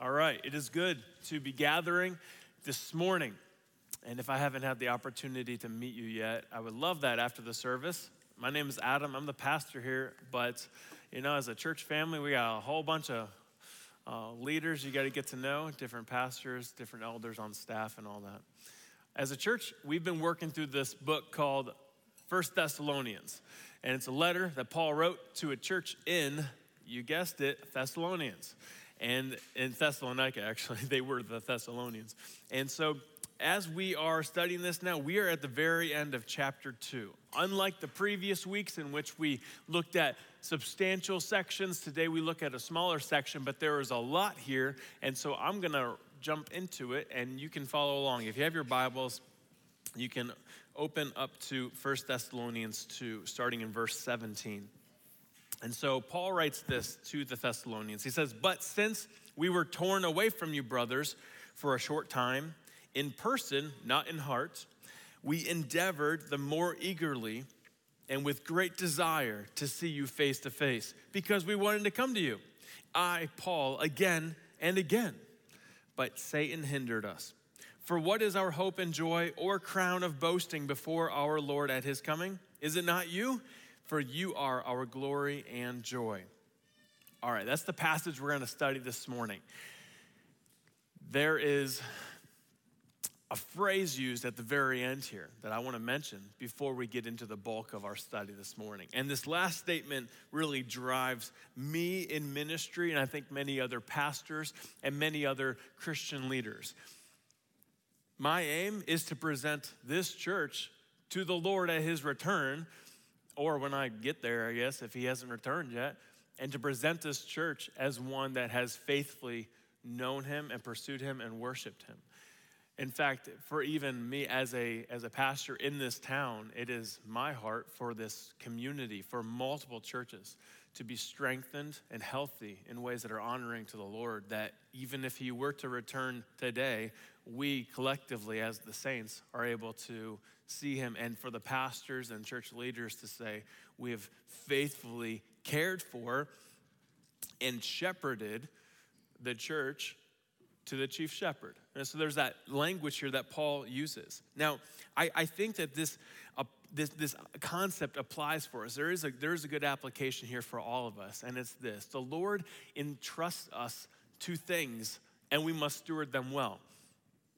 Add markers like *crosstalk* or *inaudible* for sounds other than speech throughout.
All right, it is good to be gathering this morning. And if I haven't had the opportunity to meet you yet, I would love that after the service. My name is Adam, I'm the pastor here, but you know, as a church family, we got a whole bunch of uh, leaders you got to get to know, different pastors, different elders on staff, and all that. As a church, we've been working through this book called First Thessalonians, and it's a letter that Paul wrote to a church in, you guessed it, Thessalonians and in Thessalonica, actually, *laughs* they were the Thessalonians. And so, as we are studying this now, we are at the very end of chapter two. Unlike the previous weeks in which we looked at substantial sections, today we look at a smaller section, but there is a lot here. And so, I'm going to jump into it and you can follow along. If you have your Bibles, you can open up to 1 Thessalonians 2, starting in verse 17. And so Paul writes this to the Thessalonians. He says, But since we were torn away from you, brothers, for a short time, in person, not in heart, we endeavored the more eagerly and with great desire to see you face to face because we wanted to come to you. I, Paul, again and again. But Satan hindered us. For what is our hope and joy or crown of boasting before our Lord at his coming? Is it not you? For you are our glory and joy. All right, that's the passage we're going to study this morning. There is a phrase used at the very end here that I want to mention before we get into the bulk of our study this morning. And this last statement really drives me in ministry, and I think many other pastors and many other Christian leaders. My aim is to present this church to the Lord at his return or when I get there, I guess, if he hasn't returned yet, and to present this church as one that has faithfully known him and pursued him and worshiped him. In fact, for even me as a, as a pastor in this town, it is my heart for this community, for multiple churches, to be strengthened and healthy in ways that are honoring to the Lord. That even if He were to return today, we collectively, as the saints, are able to see him, and for the pastors and church leaders to say, we have faithfully cared for and shepherded the church to the chief shepherd. And so there's that language here that Paul uses. Now, I, I think that this, uh, this, this concept applies for us. There is, a, there is a good application here for all of us, and it's this the Lord entrusts us to things, and we must steward them well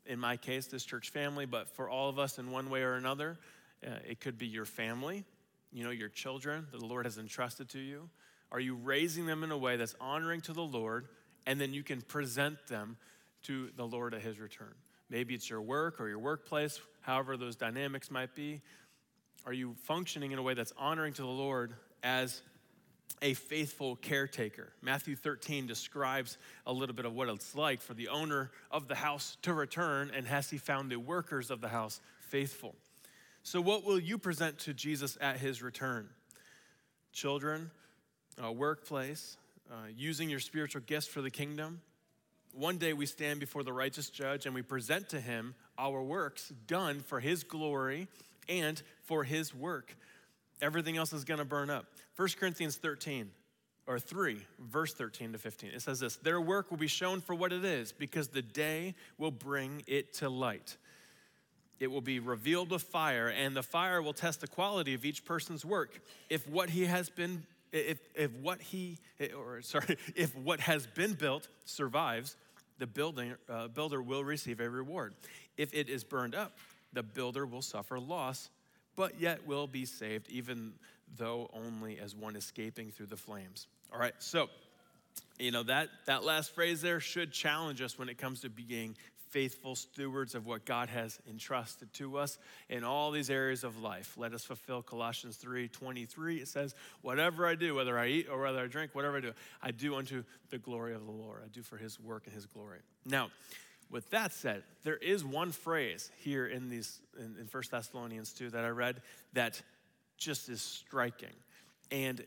in my case, this church family, but for all of us in one way or another, uh, it could be your family, you know, your children that the Lord has entrusted to you. Are you raising them in a way that's honoring to the Lord, and then you can present them to the Lord at his return? Maybe it's your work or your workplace, however those dynamics might be. Are you functioning in a way that's honoring to the Lord as a faithful caretaker. Matthew 13 describes a little bit of what it's like for the owner of the house to return, and has he found the workers of the house faithful? So, what will you present to Jesus at his return? Children, workplace, uh, using your spiritual gifts for the kingdom. One day we stand before the righteous judge and we present to him our works done for his glory and for his work. Everything else is going to burn up. 1 Corinthians 13, or 3, verse 13 to 15. It says this Their work will be shown for what it is, because the day will bring it to light. It will be revealed with fire, and the fire will test the quality of each person's work. If what he has been if, if what he or sorry *laughs* if what has been built survives the building, uh, builder will receive a reward if it is burned up the builder will suffer loss but yet will be saved, even though only as one escaping through the flames. All right, so, you know, that, that last phrase there should challenge us when it comes to being faithful stewards of what God has entrusted to us in all these areas of life. Let us fulfill Colossians 3 23. It says, Whatever I do, whether I eat or whether I drink, whatever I do, I do unto the glory of the Lord. I do for his work and his glory. Now, with that said, there is one phrase here in these in, in 1 Thessalonians 2 that I read that just is striking. And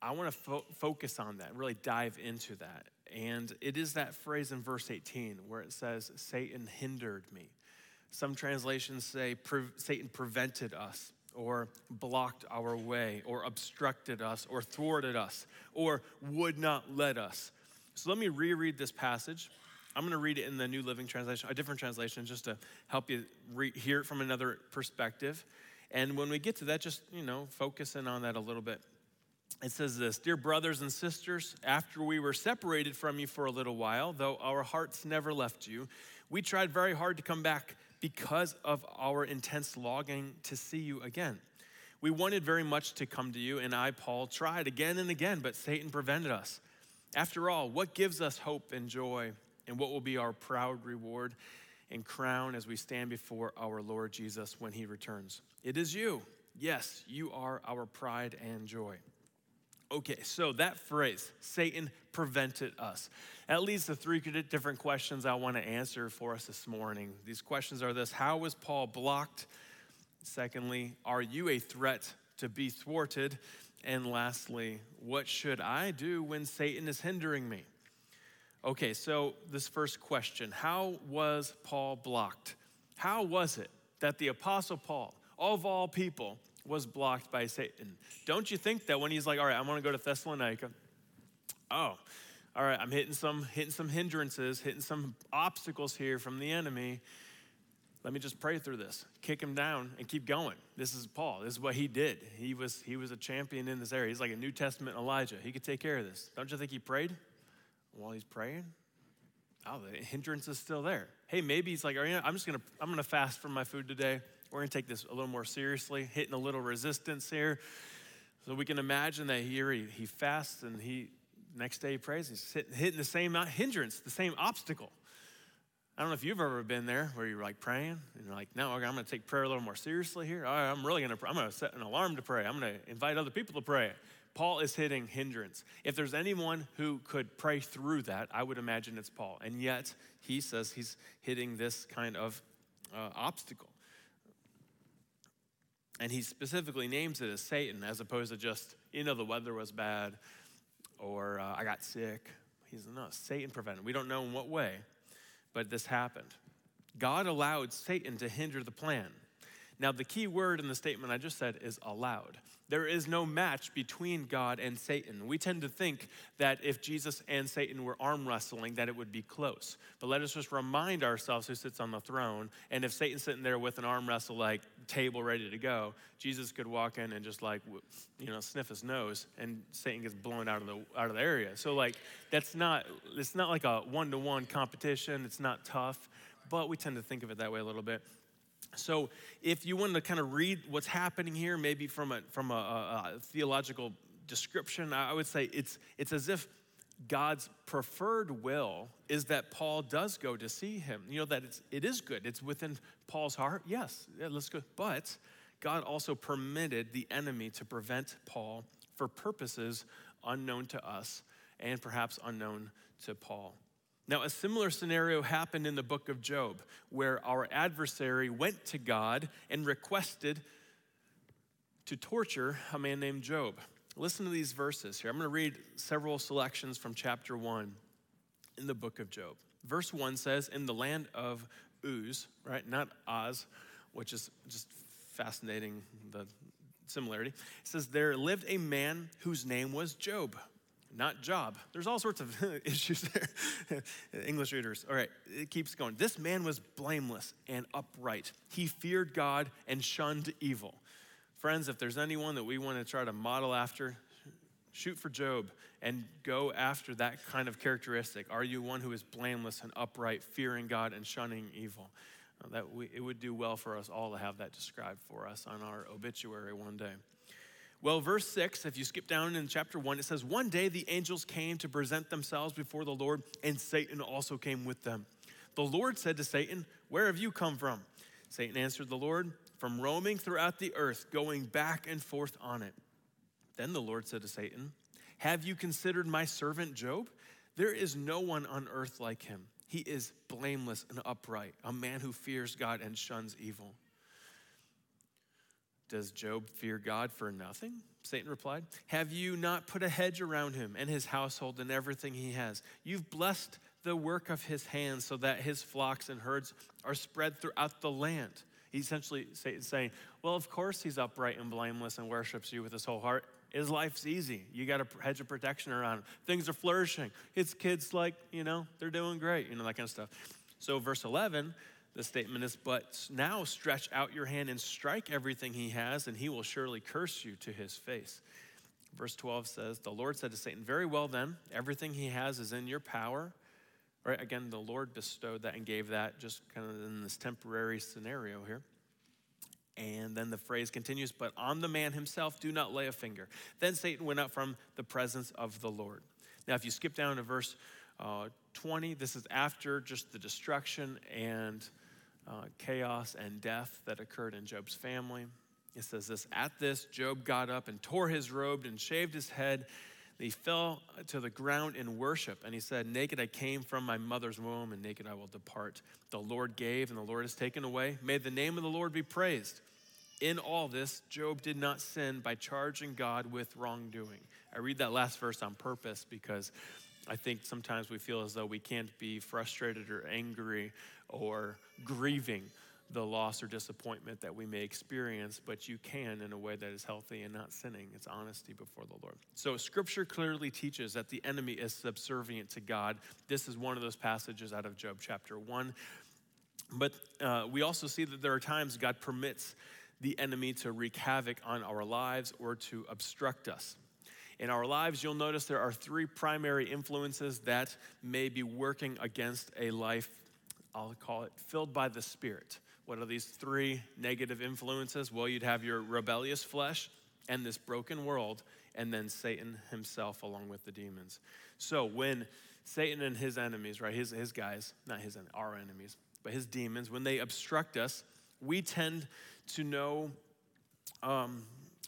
I want to fo- focus on that, really dive into that. And it is that phrase in verse 18 where it says, Satan hindered me. Some translations say pre- Satan prevented us, or blocked our way, or obstructed us, or thwarted us, or would not let us. So let me reread this passage. I'm going to read it in the New Living Translation, a different translation, just to help you re- hear it from another perspective. And when we get to that, just, you know, focus in on that a little bit. It says this Dear brothers and sisters, after we were separated from you for a little while, though our hearts never left you, we tried very hard to come back because of our intense longing to see you again. We wanted very much to come to you, and I, Paul, tried again and again, but Satan prevented us. After all, what gives us hope and joy, and what will be our proud reward and crown as we stand before our Lord Jesus when he returns? It is you. Yes, you are our pride and joy. Okay, so that phrase, Satan prevented us. That leads to three different questions I want to answer for us this morning. These questions are this How was Paul blocked? Secondly, are you a threat to be thwarted? And lastly, what should I do when Satan is hindering me? Okay, so this first question How was Paul blocked? How was it that the Apostle Paul, of all people, was blocked by Satan? Don't you think that when he's like, All right, I'm gonna go to Thessalonica, oh, all right, I'm hitting some, hitting some hindrances, hitting some obstacles here from the enemy. Let me just pray through this, kick him down, and keep going. This is Paul. This is what he did. He was, he was a champion in this area. He's like a New Testament Elijah. He could take care of this. Don't you think he prayed while he's praying? Oh, the hindrance is still there. Hey, maybe he's like, I'm just gonna, I'm gonna fast from my food today. We're gonna take this a little more seriously, hitting a little resistance here. So we can imagine that here he, he fasts and he next day he prays. He's hitting, hitting the same hindrance, the same obstacle. I don't know if you've ever been there where you're like praying and you're like, no, I'm going to take prayer a little more seriously here. I'm really going to, I'm going to set an alarm to pray. I'm going to invite other people to pray. Paul is hitting hindrance. If there's anyone who could pray through that, I would imagine it's Paul. And yet, he says he's hitting this kind of uh, obstacle. And he specifically names it as Satan as opposed to just, you know, the weather was bad or uh, I got sick. He's no, Satan prevented. We don't know in what way, but this happened. God allowed Satan to hinder the plan. Now, the key word in the statement I just said is allowed. There is no match between God and Satan. We tend to think that if Jesus and Satan were arm wrestling, that it would be close. But let us just remind ourselves who sits on the throne. And if Satan's sitting there with an arm wrestle like table ready to go, Jesus could walk in and just like you know sniff his nose, and Satan gets blown out of the out of the area. So like that's not it's not like a one to one competition. It's not tough, but we tend to think of it that way a little bit. So, if you want to kind of read what's happening here, maybe from a, from a, a, a theological description, I would say it's, it's as if God's preferred will is that Paul does go to see him. You know, that it's, it is good. It's within Paul's heart. Yes, yeah, let's go. But God also permitted the enemy to prevent Paul for purposes unknown to us and perhaps unknown to Paul. Now, a similar scenario happened in the book of Job, where our adversary went to God and requested to torture a man named Job. Listen to these verses here. I'm going to read several selections from chapter 1 in the book of Job. Verse 1 says, In the land of Uz, right, not Oz, which is just fascinating, the similarity. It says, There lived a man whose name was Job not job. There's all sorts of *laughs* issues there. *laughs* English readers. All right, it keeps going. This man was blameless and upright. He feared God and shunned evil. Friends, if there's anyone that we want to try to model after, shoot for Job and go after that kind of characteristic. Are you one who is blameless and upright, fearing God and shunning evil? That we, it would do well for us all to have that described for us on our obituary one day. Well, verse 6, if you skip down in chapter 1, it says, One day the angels came to present themselves before the Lord, and Satan also came with them. The Lord said to Satan, Where have you come from? Satan answered the Lord, From roaming throughout the earth, going back and forth on it. Then the Lord said to Satan, Have you considered my servant Job? There is no one on earth like him. He is blameless and upright, a man who fears God and shuns evil. Does Job fear God for nothing? Satan replied. Have you not put a hedge around him and his household and everything he has? You've blessed the work of his hands so that his flocks and herds are spread throughout the land. He essentially saying, Well, of course he's upright and blameless and worships you with his whole heart. His life's easy. You got a hedge of protection around him. Things are flourishing. His kids, like, you know, they're doing great, you know, that kind of stuff. So, verse 11, the statement is, But now stretch out your hand and strike everything he has, and he will surely curse you to his face. Verse 12 says, The Lord said to Satan, Very well then, everything he has is in your power. Right? Again, the Lord bestowed that and gave that just kind of in this temporary scenario here. And then the phrase continues, but on the man himself do not lay a finger. Then Satan went out from the presence of the Lord. Now, if you skip down to verse uh, 20, this is after just the destruction and uh, chaos and death that occurred in Job's family. It says this At this, Job got up and tore his robe and shaved his head. He fell to the ground in worship, and he said, Naked I came from my mother's womb, and naked I will depart. The Lord gave, and the Lord has taken away. May the name of the Lord be praised. In all this, Job did not sin by charging God with wrongdoing. I read that last verse on purpose because I think sometimes we feel as though we can't be frustrated or angry or grieving the loss or disappointment that we may experience, but you can in a way that is healthy and not sinning. It's honesty before the Lord. So, scripture clearly teaches that the enemy is subservient to God. This is one of those passages out of Job chapter 1. But uh, we also see that there are times God permits the enemy to wreak havoc on our lives or to obstruct us. In our lives, you'll notice there are three primary influences that may be working against a life, I'll call it filled by the Spirit. What are these three negative influences? Well, you'd have your rebellious flesh and this broken world, and then Satan himself along with the demons. So when Satan and his enemies, right, his, his guys, not his, our enemies, but his demons, when they obstruct us, we tend to know um,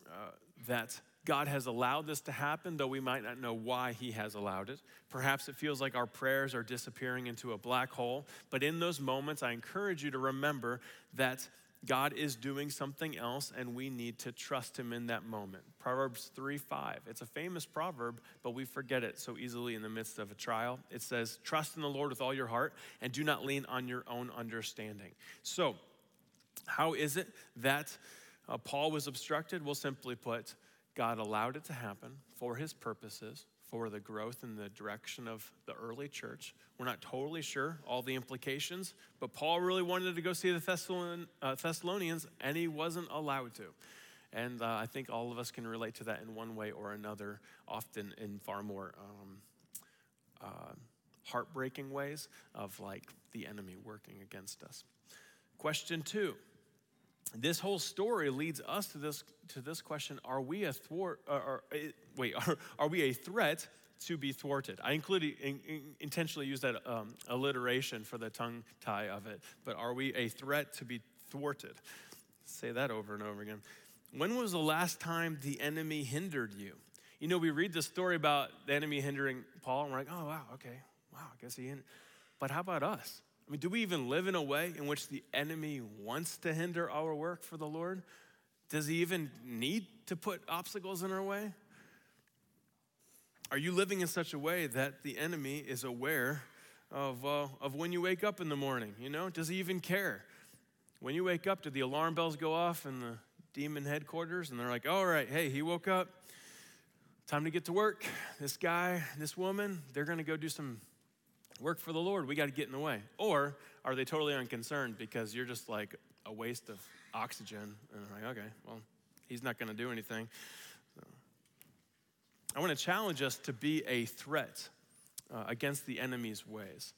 uh, that God has allowed this to happen, though we might not know why He has allowed it. Perhaps it feels like our prayers are disappearing into a black hole. But in those moments, I encourage you to remember that God is doing something else and we need to trust Him in that moment. Proverbs 3 5. It's a famous proverb, but we forget it so easily in the midst of a trial. It says, Trust in the Lord with all your heart and do not lean on your own understanding. So, how is it that uh, Paul was obstructed? Well, simply put, God allowed it to happen for his purposes, for the growth and the direction of the early church. We're not totally sure all the implications, but Paul really wanted to go see the uh, Thessalonians, and he wasn't allowed to. And uh, I think all of us can relate to that in one way or another, often in far more um, uh, heartbreaking ways of like the enemy working against us. Question two this whole story leads us to this, to this question Are we a thwart, or, or eh, wait, *laughs* are, are we a threat to be thwarted? I included, in, in, intentionally use that um, alliteration for the tongue tie of it, but are we a threat to be thwarted? Say that over and over again. When was the last time the enemy hindered you? You know, we read the story about the enemy hindering Paul, and we're like, oh, wow, okay, wow, I guess he hindered. But how about us? I mean, do we even live in a way in which the enemy wants to hinder our work for the Lord? Does he even need to put obstacles in our way? Are you living in such a way that the enemy is aware of, uh, of when you wake up in the morning? You know, does he even care? When you wake up, do the alarm bells go off in the demon headquarters and they're like, all right, hey, he woke up. Time to get to work. This guy, this woman, they're going to go do some work for the Lord. We got to get in the way. Or are they totally unconcerned because you're just like a waste of oxygen? And like, okay, well, he's not going to do anything. So, I want to challenge us to be a threat uh, against the enemy's ways.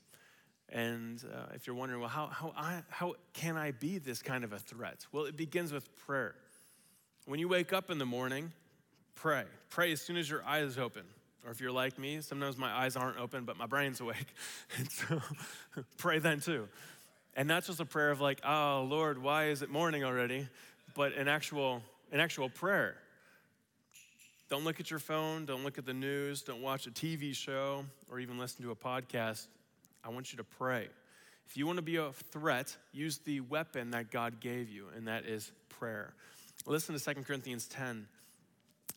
And uh, if you're wondering, well, how, how, I, how can I be this kind of a threat? Well, it begins with prayer. When you wake up in the morning, pray. Pray as soon as your eyes open. Or if you're like me, sometimes my eyes aren't open, but my brain's awake. *laughs* And so *laughs* pray then too. And not just a prayer of like, oh Lord, why is it morning already? But an actual, an actual prayer. Don't look at your phone, don't look at the news, don't watch a TV show, or even listen to a podcast. I want you to pray. If you want to be a threat, use the weapon that God gave you, and that is prayer. Listen to 2 Corinthians 10.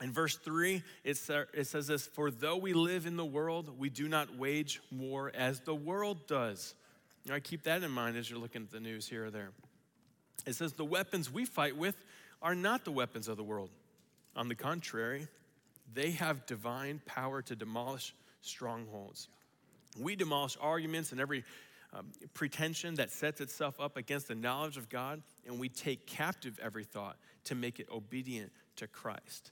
In verse 3, it, says this For though we live in the world, we do not wage war as the world does. I keep that in mind as you're looking at the news here or there. It says, The weapons we fight with are not the weapons of the world. On the contrary, They have divine power to demolish strongholds. We demolish arguments and every um, pretension that sets itself up against the knowledge of God, and we take captive every thought to make it obedient to Christ.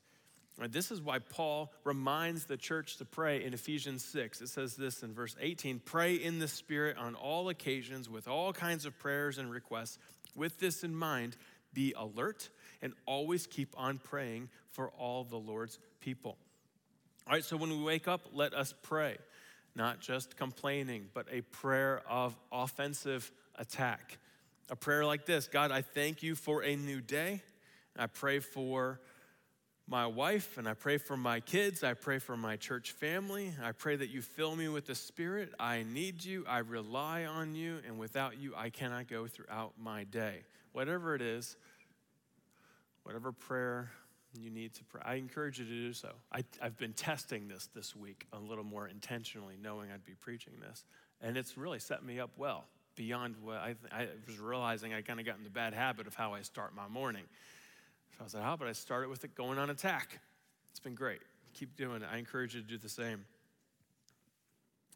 This is why Paul reminds the church to pray in Ephesians 6. It says this in verse 18 Pray in the Spirit on all occasions with all kinds of prayers and requests. With this in mind, be alert and always keep on praying for all the Lord's people. All right, so when we wake up, let us pray, not just complaining, but a prayer of offensive attack. A prayer like this God, I thank you for a new day. I pray for my wife and I pray for my kids. I pray for my church family. I pray that you fill me with the Spirit. I need you. I rely on you. And without you, I cannot go throughout my day. Whatever it is, whatever prayer you need to pray, I encourage you to do so. I, have been testing this this week a little more intentionally, knowing I'd be preaching this. And it's really set me up well beyond what I, I was realizing I kind of got in the bad habit of how I start my morning. So I was like, how about I start it with it going on attack? It's been great. Keep doing it. I encourage you to do the same.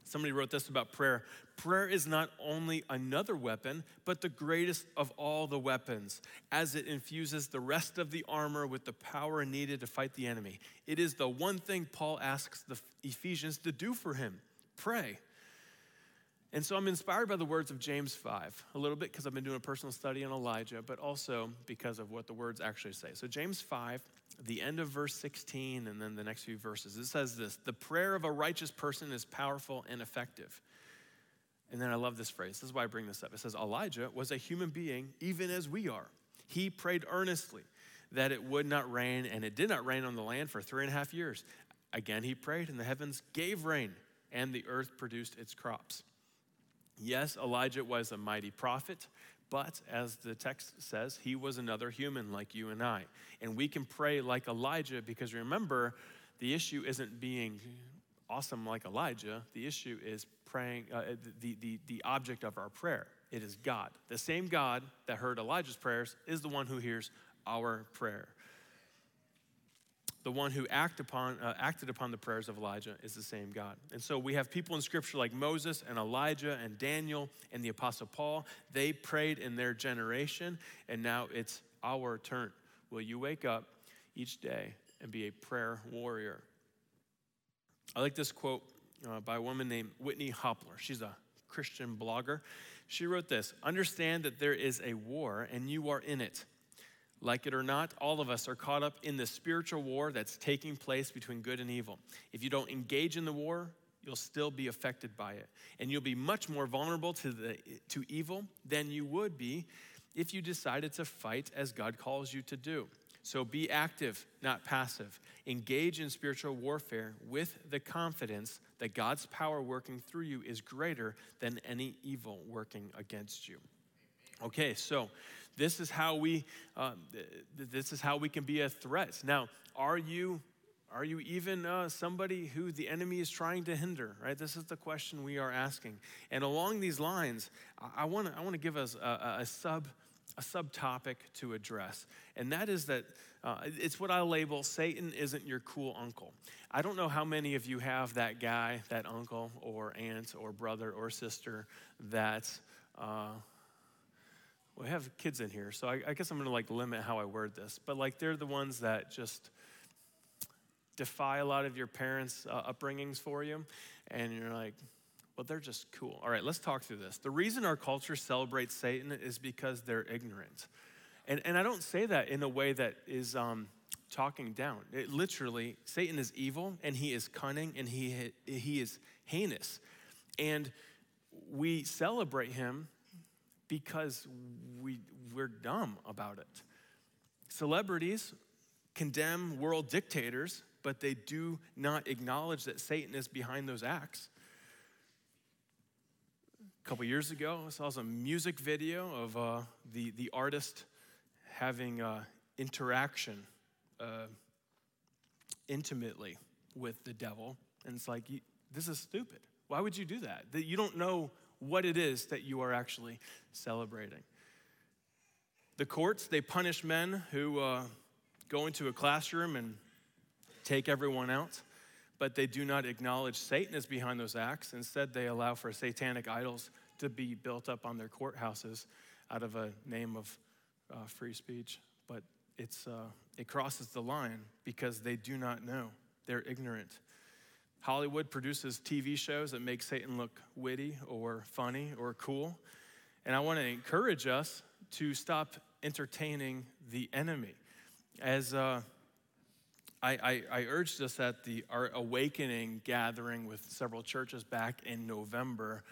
Somebody wrote this about prayer. Prayer is not only another weapon, but the greatest of all the weapons, as it infuses the rest of the armor with the power needed to fight the enemy. It is the one thing Paul asks the Ephesians to do for him pray. And so I'm inspired by the words of James 5 a little bit because I've been doing a personal study on Elijah, but also because of what the words actually say. So, James 5, the end of verse 16, and then the next few verses, it says this The prayer of a righteous person is powerful and effective. And then I love this phrase. This is why I bring this up. It says, Elijah was a human being, even as we are. He prayed earnestly that it would not rain, and it did not rain on the land for three and a half years. Again, he prayed, and the heavens gave rain, and the earth produced its crops. Yes, Elijah was a mighty prophet, but as the text says, he was another human like you and I. And we can pray like Elijah because remember, the issue isn't being awesome like Elijah. The issue is praying, uh, the, the, the object of our prayer. It is God. The same God that heard Elijah's prayers is the one who hears our prayer the one who act upon, uh, acted upon the prayers of Elijah is the same God. And so we have people in Scripture like Moses and Elijah and Daniel and the Apostle Paul. They prayed in their generation, and now it's our turn. Will you wake up each day and be a prayer warrior? I like this quote uh, by a woman named Whitney Hopler. She's a Christian blogger. She wrote this Understand that there is a war and you are in it. Like it or not, all of us are caught up in the spiritual war that's taking place between good and evil. If you don't engage in the war, you'll still be affected by it. And you'll be much more vulnerable to, the, to evil than you would be if you decided to fight as God calls you to do. So be active, not passive. Engage in spiritual warfare with the confidence that God's power working through you is greater than any evil working against you. Okay, so this is how we uh, this is how we can be a threat. Now, are you are you even uh, somebody who the enemy is trying to hinder? Right. This is the question we are asking. And along these lines, I want to I want to give us a, a sub a subtopic to address, and that is that uh, it's what I label Satan isn't your cool uncle. I don't know how many of you have that guy, that uncle or aunt or brother or sister that uh, we have kids in here, so I, I guess I'm gonna like limit how I word this, but like they're the ones that just defy a lot of your parents' uh, upbringings for you, and you're like, well, they're just cool. All right, let's talk through this. The reason our culture celebrates Satan is because they're ignorant. And, and I don't say that in a way that is um, talking down. It literally, Satan is evil and he is cunning and he, he is heinous. And we celebrate him because we, we're dumb about it. Celebrities condemn world dictators, but they do not acknowledge that Satan is behind those acts. A couple years ago, I saw some music video of uh, the, the artist having uh, interaction uh, intimately with the devil. And it's like, this is stupid. Why would you do that? That you don't know what it is that you are actually celebrating. The courts, they punish men who uh, go into a classroom and take everyone out, but they do not acknowledge Satan is behind those acts. Instead, they allow for satanic idols to be built up on their courthouses out of a name of uh, free speech. But it's, uh, it crosses the line because they do not know, they're ignorant. Hollywood produces TV shows that make Satan look witty or funny or cool. And I want to encourage us to stop entertaining the enemy. As uh, I, I, I, urged us at the our awakening gathering with several churches back in November,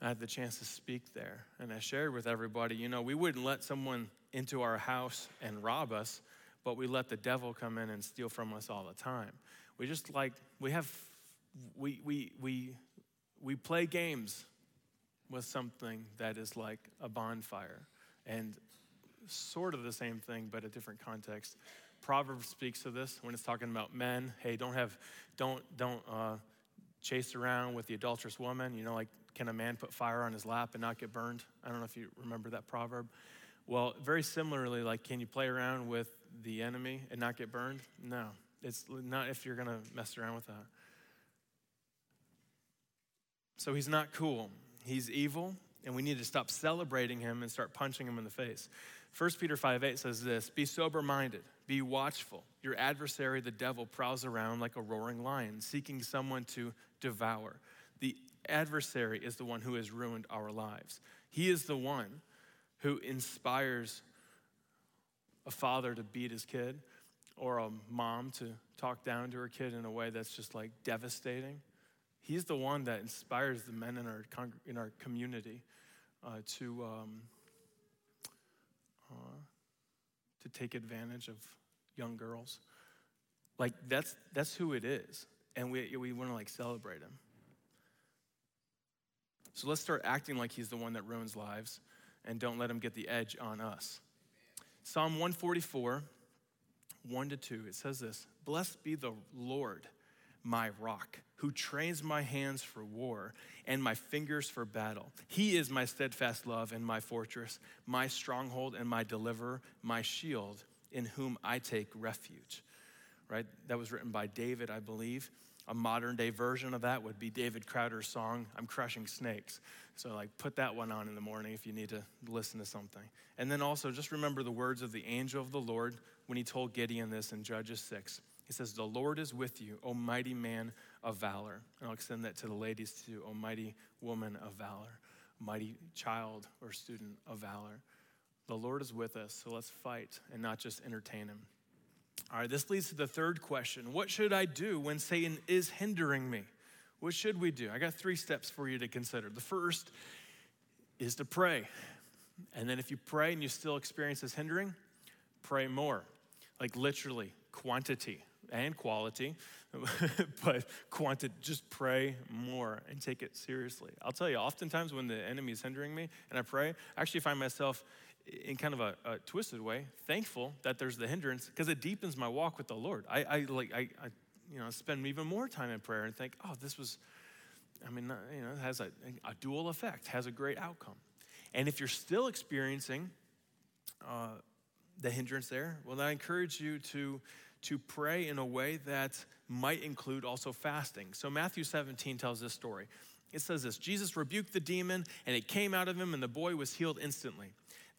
I had the chance to speak there. And I shared with everybody, you know, we wouldn't let someone into our house and rob us, but we let the devil come in and steal from us all the time. We just like, we have, we, we, we, we play games with something that is like a bonfire and sort of the same thing, but a different context. Proverbs speaks of this when it's talking about men. Hey, don't have, don't, don't uh, chase around with the adulterous woman. You know, like, can a man put fire on his lap and not get burned? I don't know if you remember that proverb. Well, very similarly, like, can you play around with the enemy and not get burned? No, it's not if you're to mess around with that. So he's not cool. He's evil, and we need to stop celebrating him and start punching him in the face. 1 Peter 5 8 says this Be sober minded, be watchful. Your adversary, the devil, prowls around like a roaring lion, seeking someone to devour. The adversary is the one who has ruined our lives. He is the one who inspires a father to beat his kid or a mom to talk down to her kid in a way that's just like devastating. He's the one that inspires the men in our, in our community uh, to, um, uh, to take advantage of young girls. Like, that's, that's who it is. And we, we want to like celebrate him. So let's start acting like he's the one that ruins lives and don't let him get the edge on us. Psalm 144, 1 to 2, it says this Blessed be the Lord my rock, who trains my hands for war and my fingers for battle. He is my steadfast love and my fortress, my stronghold and my deliverer, my shield, in whom I take refuge. Right? That was written by David, I believe. A modern day version of that would be David Crowder's song, I'm Crushing Snakes. So, like, put that one on in the morning if you need to listen to something. And then also, just remember the words of the angel of the Lord when he told Gideon this in Judges 6. He says, The Lord is with you, O mighty man of valor. And I'll extend that to the ladies too, O mighty woman of valor, mighty child or student of valor. The Lord is with us, so let's fight and not just entertain him. All right, this leads to the third question What should I do when Satan is hindering me? What should we do? I got three steps for you to consider. The first is to pray. And then if you pray and you still experience this hindering, pray more. Like literally, quantity and quality, *laughs* but quantity, just pray more and take it seriously. I'll tell you, oftentimes when the enemy is hindering me and I pray, I actually find myself in kind of a, a twisted way, thankful that there's the hindrance because it deepens my walk with the Lord. I, I like, I, I, you know, spend even more time in prayer and think, oh, this was, I mean, you know, it has a, a dual effect, has a great outcome. And if you're still experiencing uh, the hindrance there, well, I encourage you to to pray in a way that might include also fasting. So Matthew 17 tells this story. It says this Jesus rebuked the demon, and it came out of him, and the boy was healed instantly.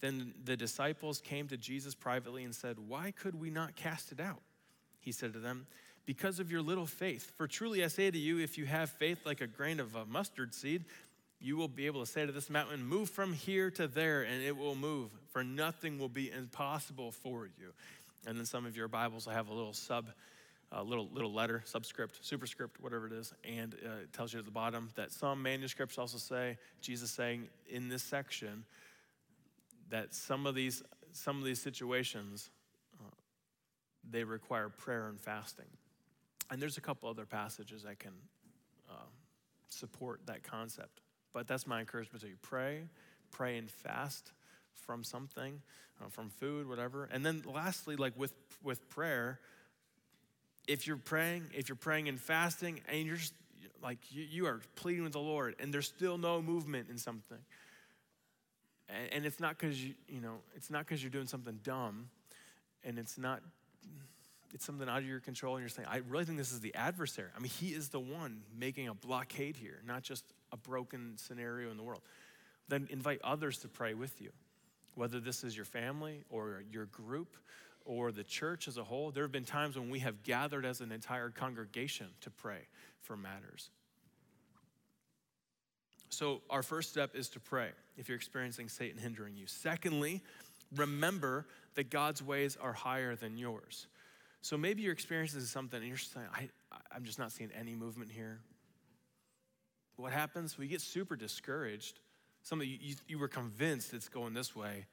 Then the disciples came to Jesus privately and said, Why could we not cast it out? He said to them, Because of your little faith. For truly I say to you, if you have faith like a grain of a mustard seed, you will be able to say to this mountain, Move from here to there, and it will move, for nothing will be impossible for you. And then some of your Bibles will have a little sub, little little letter, subscript, superscript, whatever it is, and uh, it tells you at the bottom that some manuscripts also say Jesus saying in this section that some of these some of these situations uh, they require prayer and fasting. And there's a couple other passages that can uh, support that concept. But that's my encouragement to you: pray, pray and fast from something, uh, from food, whatever. And then lastly, like with, with prayer, if you're praying, if you're praying and fasting, and you're just like you, you are pleading with the Lord, and there's still no movement in something, and, and it's not because you, you know, it's not because you're doing something dumb, and it's not, it's something out of your control and you're saying, I really think this is the adversary. I mean, he is the one making a blockade here, not just a broken scenario in the world. Then invite others to pray with you, whether this is your family or your group or the church as a whole. There have been times when we have gathered as an entire congregation to pray for matters. So, our first step is to pray if you're experiencing Satan hindering you. Secondly, remember that God's ways are higher than yours. So maybe you're experiencing something and you're saying, I, I'm just not seeing any movement here. What happens? We get super discouraged. Something you, you, you were convinced it's going this way,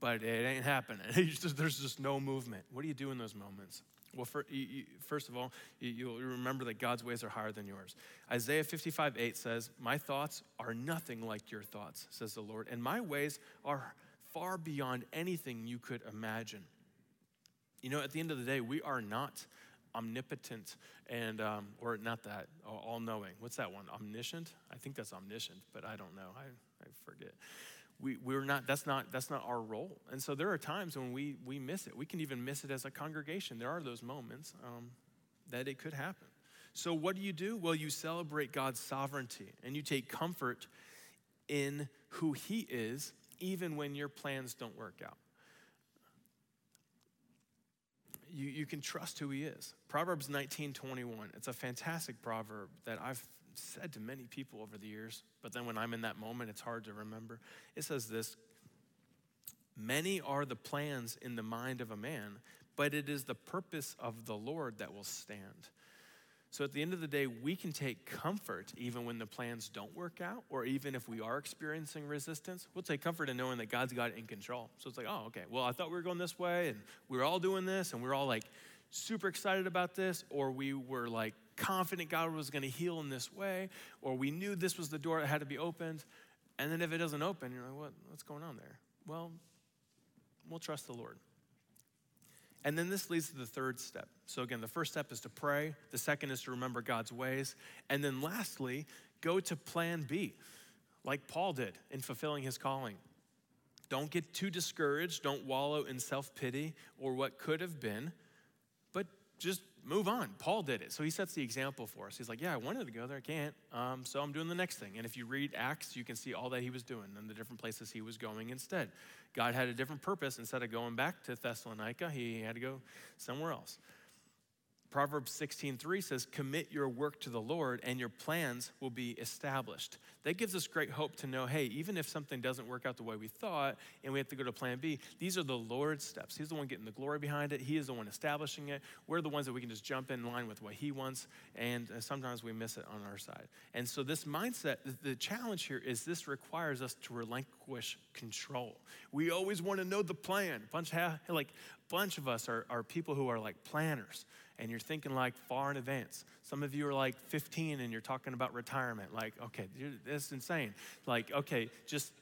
but it ain't happening. *laughs* Just, there's just no movement. What do you do in those moments? Well, for, you, first of all, you, will remember that God's ways are higher than yours. Isaiah 55 8 says, My thoughts are nothing like your thoughts, says the Lord, and my ways are far beyond anything you could imagine. You know, at the end of the day, we are not omnipotent and, um, or not that, all knowing. What's that one? Omniscient? I think that's omniscient, but I don't know. I, I forget. We, we're not, that's not, that's not our role. And so there are times when we, we miss it. We can even miss it as a congregation. There are those moments um, that it could happen. So what do you do? Well, you celebrate God's sovereignty and you take comfort in who He is, even when your plans don't work out. you, you can trust who he is. Proverbs 19 21. It's a fantastic proverb that I've said to many people over the years, but then when I'm in that moment, it's hard to remember. It says this Many are the plans in the mind of a man, but it is the purpose of the Lord that will stand. So at the end of the day, we can take comfort even when the plans don't work out, or even if we are experiencing resistance, we'll take comfort in knowing that God's got it in control. So it's like, oh, okay, well, I thought we were going this way, and we were all doing this, and we are all like super excited about this, or we were like confident God was going to heal in this way, or we knew this was the door that had to be opened. And then if it doesn't open, you're like, what, what's going on there? Well, we'll trust the Lord. And then this leads to the third step. So, again, the first step is to pray, the second is to remember God's ways. And then lastly, go to plan B, like Paul did in fulfilling his calling. Don't get too discouraged, don't wallow in self pity or what could have been, but just move on. Paul did it. So he sets the example for us. He's like, Yeah, I wanted to go there, I can't. Um, so I'm doing the next thing. And if you read Acts, you can see all that he was doing and the different places he was going instead. God had a different purpose. Instead of going back to Thessalonica, he had to go somewhere else. Proverbs 16:3 says, "Commit your work to the Lord and your plans will be established." That gives us great hope to know, hey, even if something doesn't work out the way we thought and we have to go to plan B, these are the Lord's steps. He's the one getting the glory behind it. He is the one establishing it. We're the ones that we can just jump in line with what he wants, and uh, sometimes we miss it on our side. And so this mindset, the challenge here is this requires us to relinquish control. We always want to know the plan. Bunch of, like bunch of us are, are people who are like planners and you're thinking like far in advance. Some of you are like 15 and you're talking about retirement. Like, okay, that's insane. Like, okay, just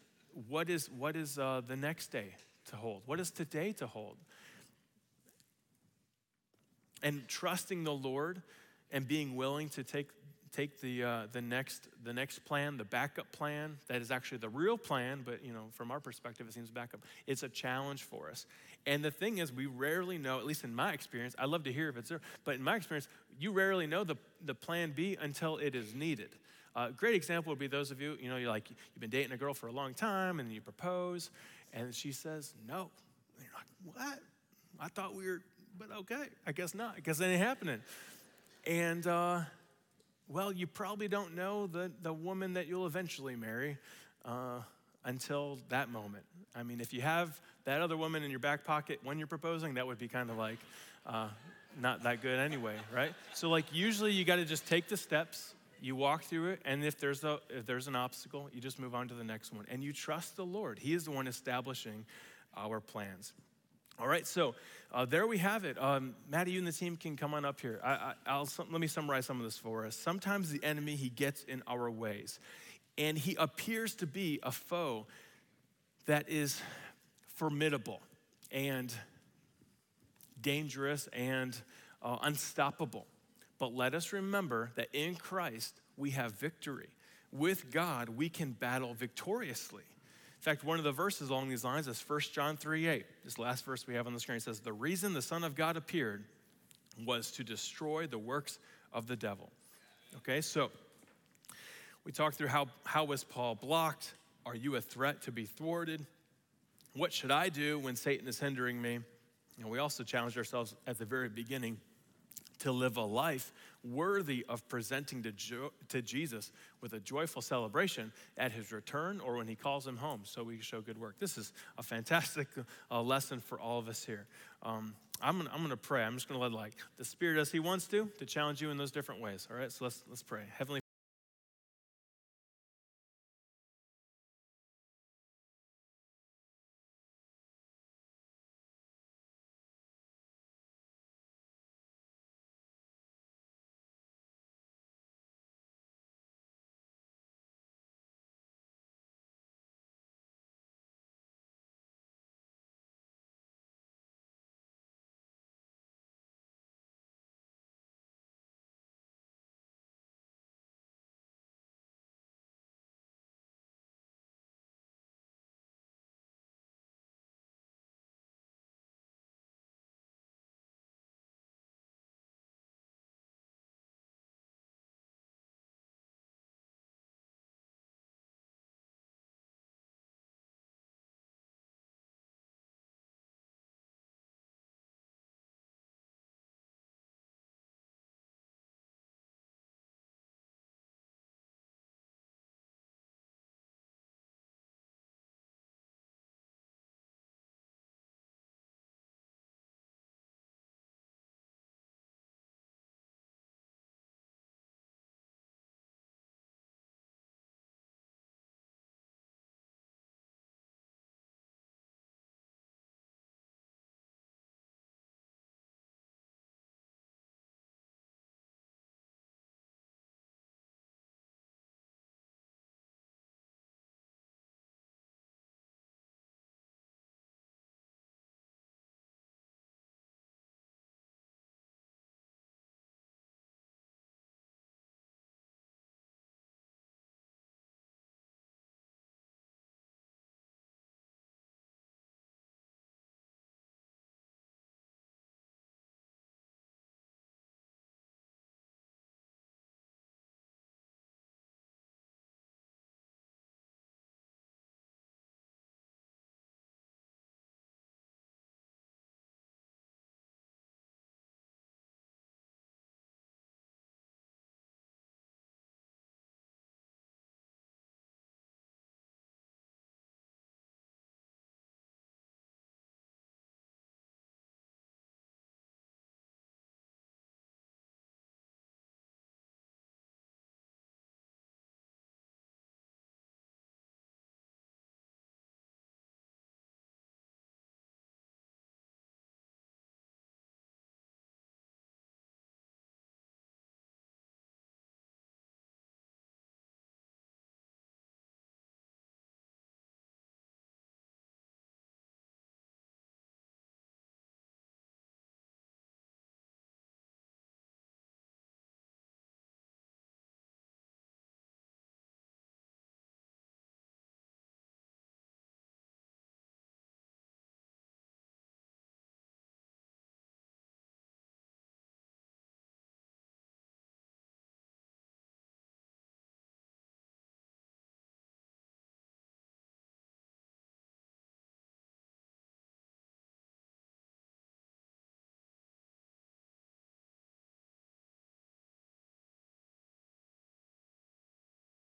what is what is uh, the next day to hold? What is today to hold? And trusting the Lord and being willing to take take the, uh, the, next, the next plan, the backup plan, that is actually the real plan, but you know, from our perspective, it seems backup. It's a challenge for us. And the thing is, we rarely know, at least in my experience, I love to hear if it's there, but in my experience, you rarely know the, the plan B until it is needed. A uh, great example would be those of you, you know, you're like, you've been dating a girl for a long time and you propose, and she says no. And you're like, what? I thought we were, but okay, I guess not, because it ain't happening. And, uh, well, you probably don't know the, the woman that you'll eventually marry uh, until that moment. I mean, if you have that other woman in your back pocket when you're proposing, that would be kind of like uh, not that good anyway, right? So, like, usually you got to just take the steps, you walk through it, and if there's, a, if there's an obstacle, you just move on to the next one. And you trust the Lord, He is the one establishing our plans. All right, so uh, there we have it. Um, Maddie, you and the team can come on up here. I, I, let me summarize some of this for us. Sometimes the enemy, he gets in our ways, and he appears to be a foe that is formidable and dangerous and uh, unstoppable. But let us remember that in Christ, we have victory. With God, we can battle victoriously. In fact, one of the verses along these lines is 1 John 3 8. This last verse we have on the screen says, The reason the Son of God appeared was to destroy the works of the devil. Okay, so we talked through how, how was Paul blocked? Are you a threat to be thwarted? What should I do when Satan is hindering me? And we also challenged ourselves at the very beginning to live a life worthy of presenting to, jo- to Jesus with a joyful celebration at his return or when he calls him home so we can show good work. This is a fantastic uh, lesson for all of us here. Um, I'm gonna, I'm gonna pray. I'm just gonna let like the Spirit as He wants to to challenge you in those different ways. All right, so let's let's pray. Heavenly